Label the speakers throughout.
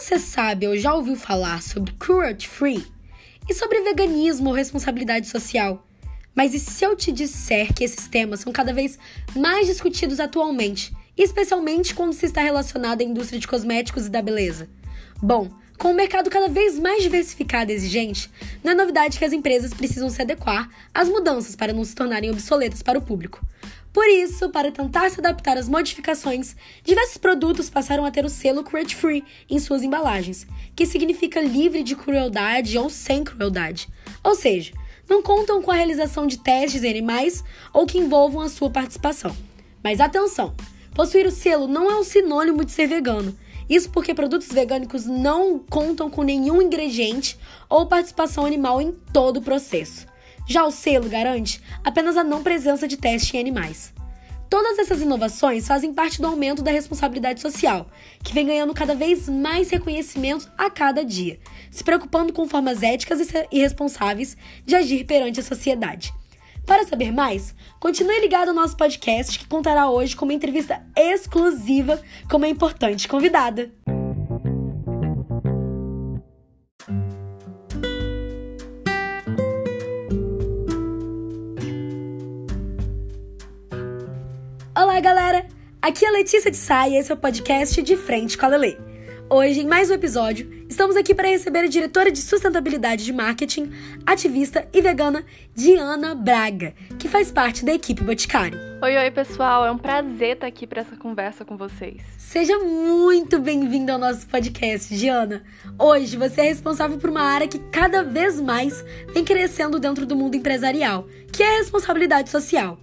Speaker 1: Você sabe ou já ouviu falar sobre cruelty free e sobre veganismo ou responsabilidade social? Mas e se eu te disser que esses temas são cada vez mais discutidos atualmente, especialmente quando se está relacionado à indústria de cosméticos e da beleza? Bom, com o mercado cada vez mais diversificado e exigente, não é novidade que as empresas precisam se adequar às mudanças para não se tornarem obsoletas para o público. Por isso, para tentar se adaptar às modificações, diversos produtos passaram a ter o selo Cruelty Free em suas embalagens, que significa livre de crueldade ou sem crueldade. Ou seja, não contam com a realização de testes em animais ou que envolvam a sua participação. Mas atenção! Possuir o selo não é um sinônimo de ser vegano isso porque produtos vegânicos não contam com nenhum ingrediente ou participação animal em todo o processo. Já o selo garante apenas a não presença de teste em animais. Todas essas inovações fazem parte do aumento da responsabilidade social, que vem ganhando cada vez mais reconhecimento a cada dia, se preocupando com formas éticas e responsáveis de agir perante a sociedade. Para saber mais, continue ligado ao nosso podcast que contará hoje com uma entrevista exclusiva com uma importante convidada. Olá, galera! Aqui é a Letícia de Sá e esse é o podcast De Frente com a Lele. Hoje, em mais um episódio, estamos aqui para receber a diretora de sustentabilidade de marketing, ativista e vegana Diana Braga, que faz parte da equipe Boticário.
Speaker 2: Oi, oi, pessoal, é um prazer estar aqui para essa conversa com vocês.
Speaker 1: Seja muito bem-vinda ao nosso podcast, Diana. Hoje você é responsável por uma área que cada vez mais vem crescendo dentro do mundo empresarial, que é a responsabilidade social.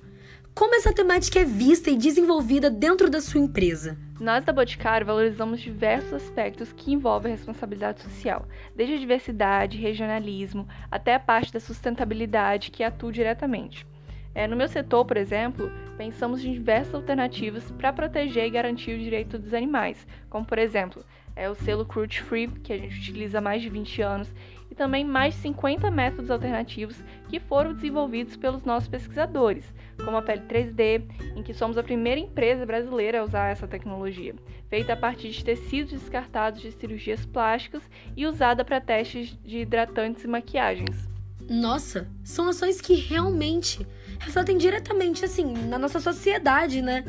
Speaker 1: Como essa temática é vista e desenvolvida dentro da sua empresa?
Speaker 2: Nós da Boticário valorizamos diversos aspectos que envolvem a responsabilidade social, desde a diversidade, regionalismo, até a parte da sustentabilidade que atua diretamente. É, no meu setor, por exemplo, pensamos em diversas alternativas para proteger e garantir o direito dos animais, como por exemplo, é o selo Cruelty Free, que a gente utiliza há mais de 20 anos, e também mais de 50 métodos alternativos que foram desenvolvidos pelos nossos pesquisadores, como a pele 3D, em que somos a primeira empresa brasileira a usar essa tecnologia, feita a partir de tecidos descartados de cirurgias plásticas e usada para testes de hidratantes e maquiagens.
Speaker 1: Nossa, são ações que realmente refletem diretamente assim na nossa sociedade, né?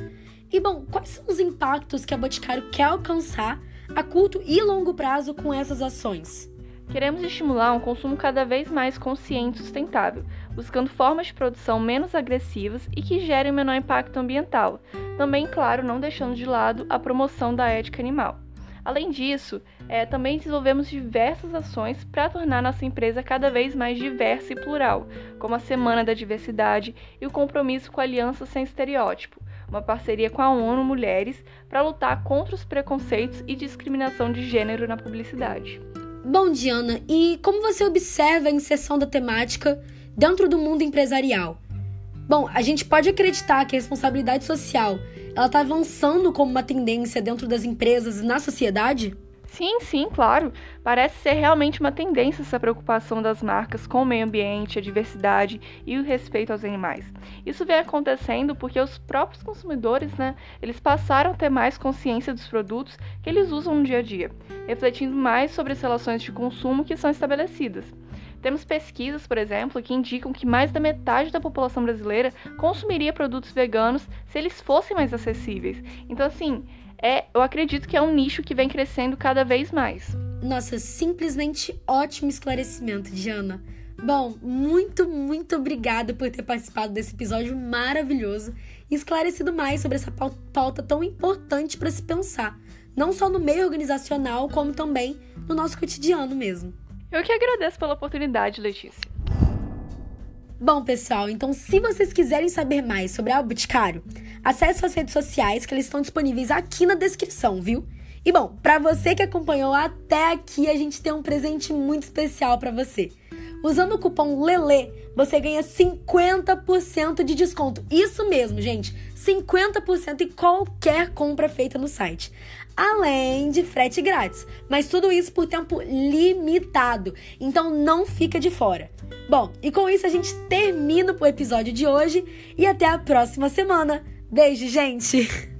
Speaker 1: E bom, quais são os impactos que a Boticário quer alcançar a curto e longo prazo com essas ações?
Speaker 2: Queremos estimular um consumo cada vez mais consciente e sustentável, buscando formas de produção menos agressivas e que gerem menor impacto ambiental, também, claro, não deixando de lado a promoção da ética animal. Além disso, é, também desenvolvemos diversas ações para tornar nossa empresa cada vez mais diversa e plural, como a Semana da Diversidade e o compromisso com a Aliança Sem Estereótipo, uma parceria com a ONU Mulheres para lutar contra os preconceitos e discriminação de gênero na publicidade.
Speaker 1: Bom, Diana, e como você observa a inserção da temática dentro do mundo empresarial? Bom, a gente pode acreditar que a responsabilidade social ela está avançando como uma tendência dentro das empresas e na sociedade?
Speaker 2: Sim, sim, claro. Parece ser realmente uma tendência essa preocupação das marcas com o meio ambiente, a diversidade e o respeito aos animais. Isso vem acontecendo porque os próprios consumidores, né, eles passaram a ter mais consciência dos produtos que eles usam no dia a dia, refletindo mais sobre as relações de consumo que são estabelecidas. Temos pesquisas, por exemplo, que indicam que mais da metade da população brasileira consumiria produtos veganos se eles fossem mais acessíveis. Então, assim, é, eu acredito que é um nicho que vem crescendo cada vez mais.
Speaker 1: Nossa, simplesmente ótimo esclarecimento, Diana. Bom, muito, muito obrigada por ter participado desse episódio maravilhoso e esclarecido mais sobre essa pauta tão importante para se pensar, não só no meio organizacional, como também no nosso cotidiano mesmo.
Speaker 2: Eu que agradeço pela oportunidade, Letícia.
Speaker 1: Bom, pessoal, então se vocês quiserem saber mais sobre a Boticário, acesse as redes sociais que eles estão disponíveis aqui na descrição, viu? E bom, para você que acompanhou até aqui, a gente tem um presente muito especial para você. Usando o cupom LELE, você ganha 50% de desconto. Isso mesmo, gente, 50% em qualquer compra feita no site. Além de frete grátis, mas tudo isso por tempo limitado. Então não fica de fora. Bom, e com isso a gente termina o episódio de hoje e até a próxima semana. Beijo, gente!